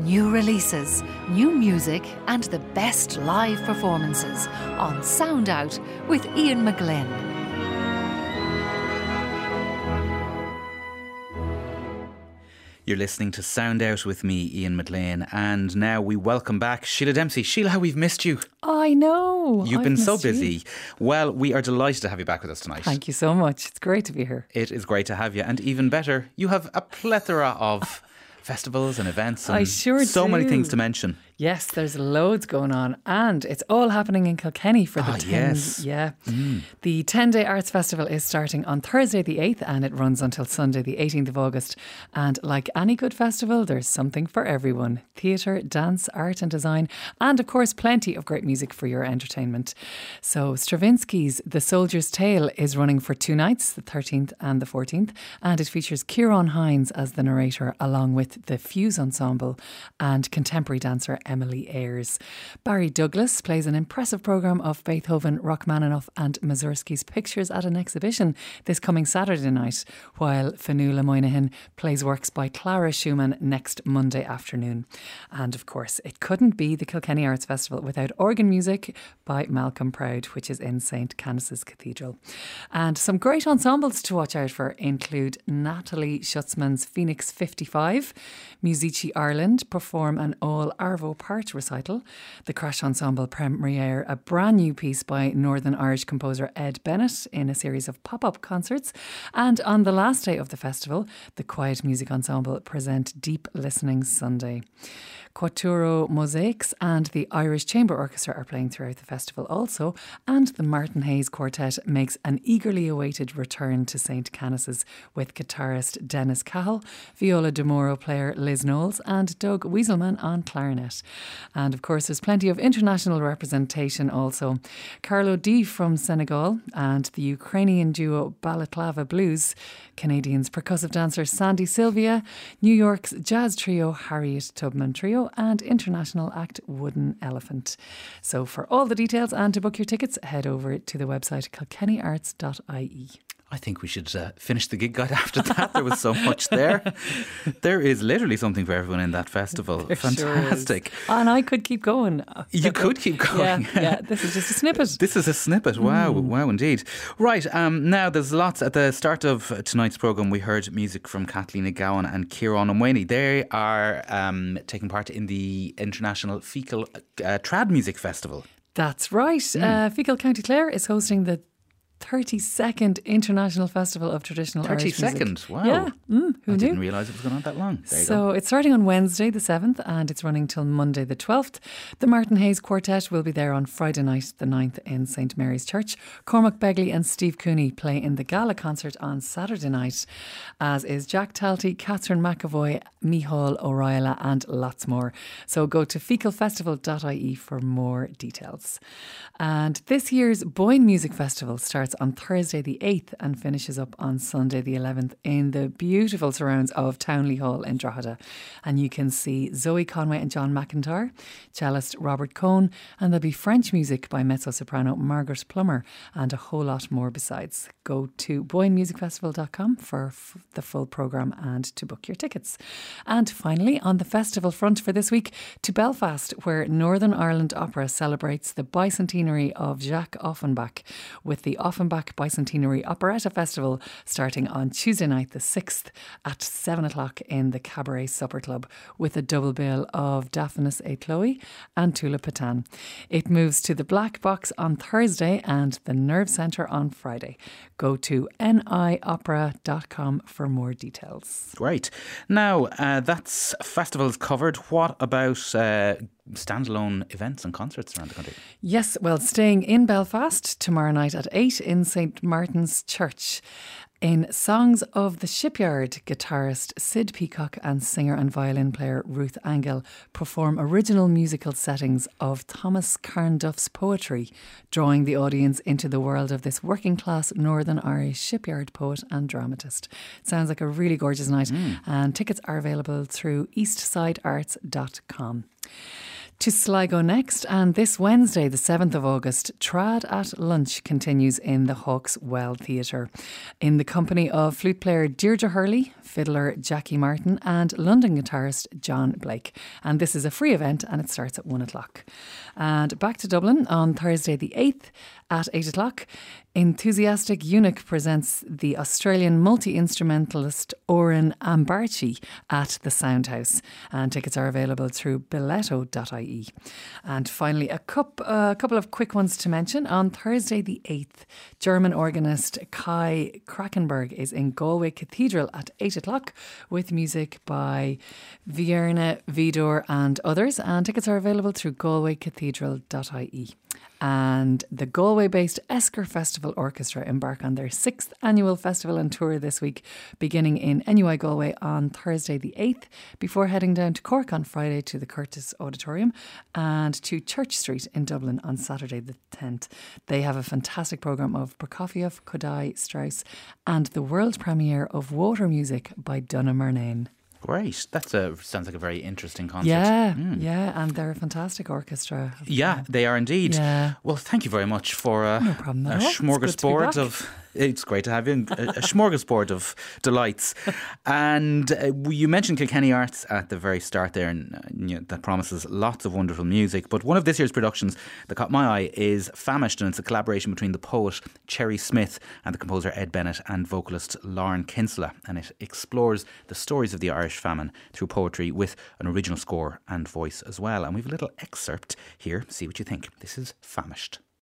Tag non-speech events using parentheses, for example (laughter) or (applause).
New releases, new music, and the best live performances on Sound Out with Ian McGlynn. You're listening to Sound Out with me, Ian McGlynn, and now we welcome back Sheelagh Dempsey. Sheelagh, how we've missed you. I know. You've I've been so missed you. busy. Well, we are delighted to have you back with us tonight. Thank you so much. It's great to be here. It is great to have you, and even better, you have a plethora of (laughs) festivals and events. And I sure so many things to mention. Yes, there's loads going on, and it's all happening in Kilkenny for the Ah, 10, yes. Mm. yeah. The 10 day arts festival is starting on Thursday the 8th and it runs until Sunday the 18th of August. And like any good festival, there's something for everyone theatre, dance, art, and design, and of course, plenty of great music for your entertainment. So, Stravinsky's The Soldier's Tale is running for two nights, the 13th and the 14th, and it features Ciarán Hinds as the narrator, along with the Fuse Ensemble and contemporary dancer Emily Ayres. Barry Douglas plays an impressive programme of Beethoven, Rachmaninoff, and Mussorgsky's pictures at an exhibition this coming Saturday night, while Fionnuala Moynihan plays works by Clara Schumann next Monday afternoon. And of course, it couldn't be the Kilkenny Arts Festival without organ music by Malcolm Proud, which is in St. Canice's Cathedral. And some great ensembles to watch out for include Nathalie Stutzmann's Phoenix 55, Musici Ireland perform an all Arvo Pärt recital, the Crash Ensemble premiere a brand new piece by Northern Irish composer Ed Bennett in a series of pop up concerts, and on the last day of the festival, the Quiet Music Ensemble present Deep Listening Sunday. Quatuor Mosaïques and the Irish Chamber Orchestra are playing throughout the festival also, and the Martin Hayes Quartet makes an eagerly awaited return to St. Canice's with guitarist Dennis Cahill, viola d'amore player Liz Knowles, and Doug Wieselman on clarinet. And of course, there's plenty of international representation also. Carlo D from Senegal and the Ukrainian duo Balaklava Blues, Canadians percussive dancer Sandy Silva, New York's jazz trio Harriet Tubman Trio, and international act Wooden Elephant. So for all the details and to book your tickets, head over to the website kilkennyarts.ie. I think we should uh, finish the gig guide (laughs) after that. There was so much there. There is literally something for everyone in that festival. There sure. Fantastic. And I could keep going. You could keep going. Yeah, yeah. This is just a snippet. This is a snippet. Wow, Hmm. wow, indeed. Right, um, now there's lots. At the start of tonight's programme, we heard music from Kathleen McGowan and Ciarán Ó Maonaigh. They are um, taking part in the International Feakle uh, Trad Music Festival. That's right. Hmm. Uh, Feakle County Clare is hosting the 32nd International Festival of Traditional Irish Music. 32nd, wow. Yeah, mm, who I knew? didn't realise it was going on that long. So go. it's starting on Wednesday, the 7th, and it's running till Monday, the 12th. The Martin Hayes Quartet will be there on Friday night, the 9th, in St Mary's Church. Cormac Begley and Steve Cooney play in the gala concert on Saturday night, as is Jack Talty, Catherine McEvoy, Mihal O'Reilly, and lots more. So go to feaklefestival.ie for more details. And this year's Boyne Music Festival starts on Thursday, the 8th, and finishes up on Sunday, the 11th, in the beautiful surrounds of Townley Hall in Drogheda. And you can see Zoe Conway and John McIntyre, cellist Robert Cohen, and there'll be French music by mezzo soprano Margaret Plummer, and a whole lot more besides. Go to boynemusicfestival.com for f- the full programme and to book your tickets. And finally, on the festival front for this week, to Belfast, where Northern Ireland Opera celebrates the bicentenary of Jacques Offenbach with the Offenbach Bicentenary Operetta Festival starting on Tuesday night, the 6th at 7 o'clock in the Cabaret Supper Club with a double bill of Daphnis et Chloe and Tulipatan. It moves to the Black Box on Thursday and the Nerve Centre on Friday. Go to niopera.com for more details. Great. Now, uh, that's festivals covered. What about uh, standalone events and concerts around the country? Yes, well, staying in Belfast tomorrow night at 8 in St Martin's Church. In Songs of the Shipyard, guitarist Sid Peacock and singer and violin player Ruth Angel perform original musical settings of Thomas Carnduff's poetry, drawing the audience into the world of this working class Northern Irish shipyard poet and dramatist. Sounds like a really gorgeous night, hmm. and tickets are available through eastsidearts.com. To Sligo next, and this Wednesday, the 7th of August, Trad at Lunch continues in the Hawks Well Theatre. In the company of flute player Deirdre Hurley, fiddler Jackie Martin, and London guitarist John Blake. And this is a free event and it starts at 1 o'clock. And back to Dublin on Thursday, the 8th at 8 o'clock. Enthusiastic Eunuch presents the Australian multi instrumentalist Oren Ambarchi at the Soundhouse, and tickets are available through billetto.ie. And finally, a, cup, a couple of quick ones to mention. On Thursday, the 8th, German organist Kai Krakenberg is in Galway Cathedral at 8 o'clock with music by Vierne Widor and others, and tickets are available through galwaycathedral.ie and the Galway based Esker Festival Orchestra embark on their sixth annual festival and tour this week, beginning in NUI Galway on Thursday the 8th, before heading down to Cork on Friday to the Curtis Auditorium and to Church Street in Dublin on Saturday the 10th. They have a fantastic programme of Prokofiev, Kodály, Strauss, and the world premiere of Water Music by Donagh Murnane. Great. That sounds like a very interesting concert. Yeah, mm. yeah, and they're a fantastic orchestra. Yeah, they are indeed. Yeah. Well, thank you very much for uh, no problem a smorgasbord of it's great to have you. A, a smorgasbord of delights. (laughs) And uh, you mentioned Kilkenny Arts at the very start there, and uh, you know, that promises lots of wonderful music. But one of this year's productions that caught my eye is Famished, and it's a collaboration between the poet Cherry Smyth and the composer Ed Bennett and vocalist Lauren Kinsella. And it explores the stories of the Irish famine through poetry with an original score and voice as well. And we've a little excerpt here. See what you think. This is Famished.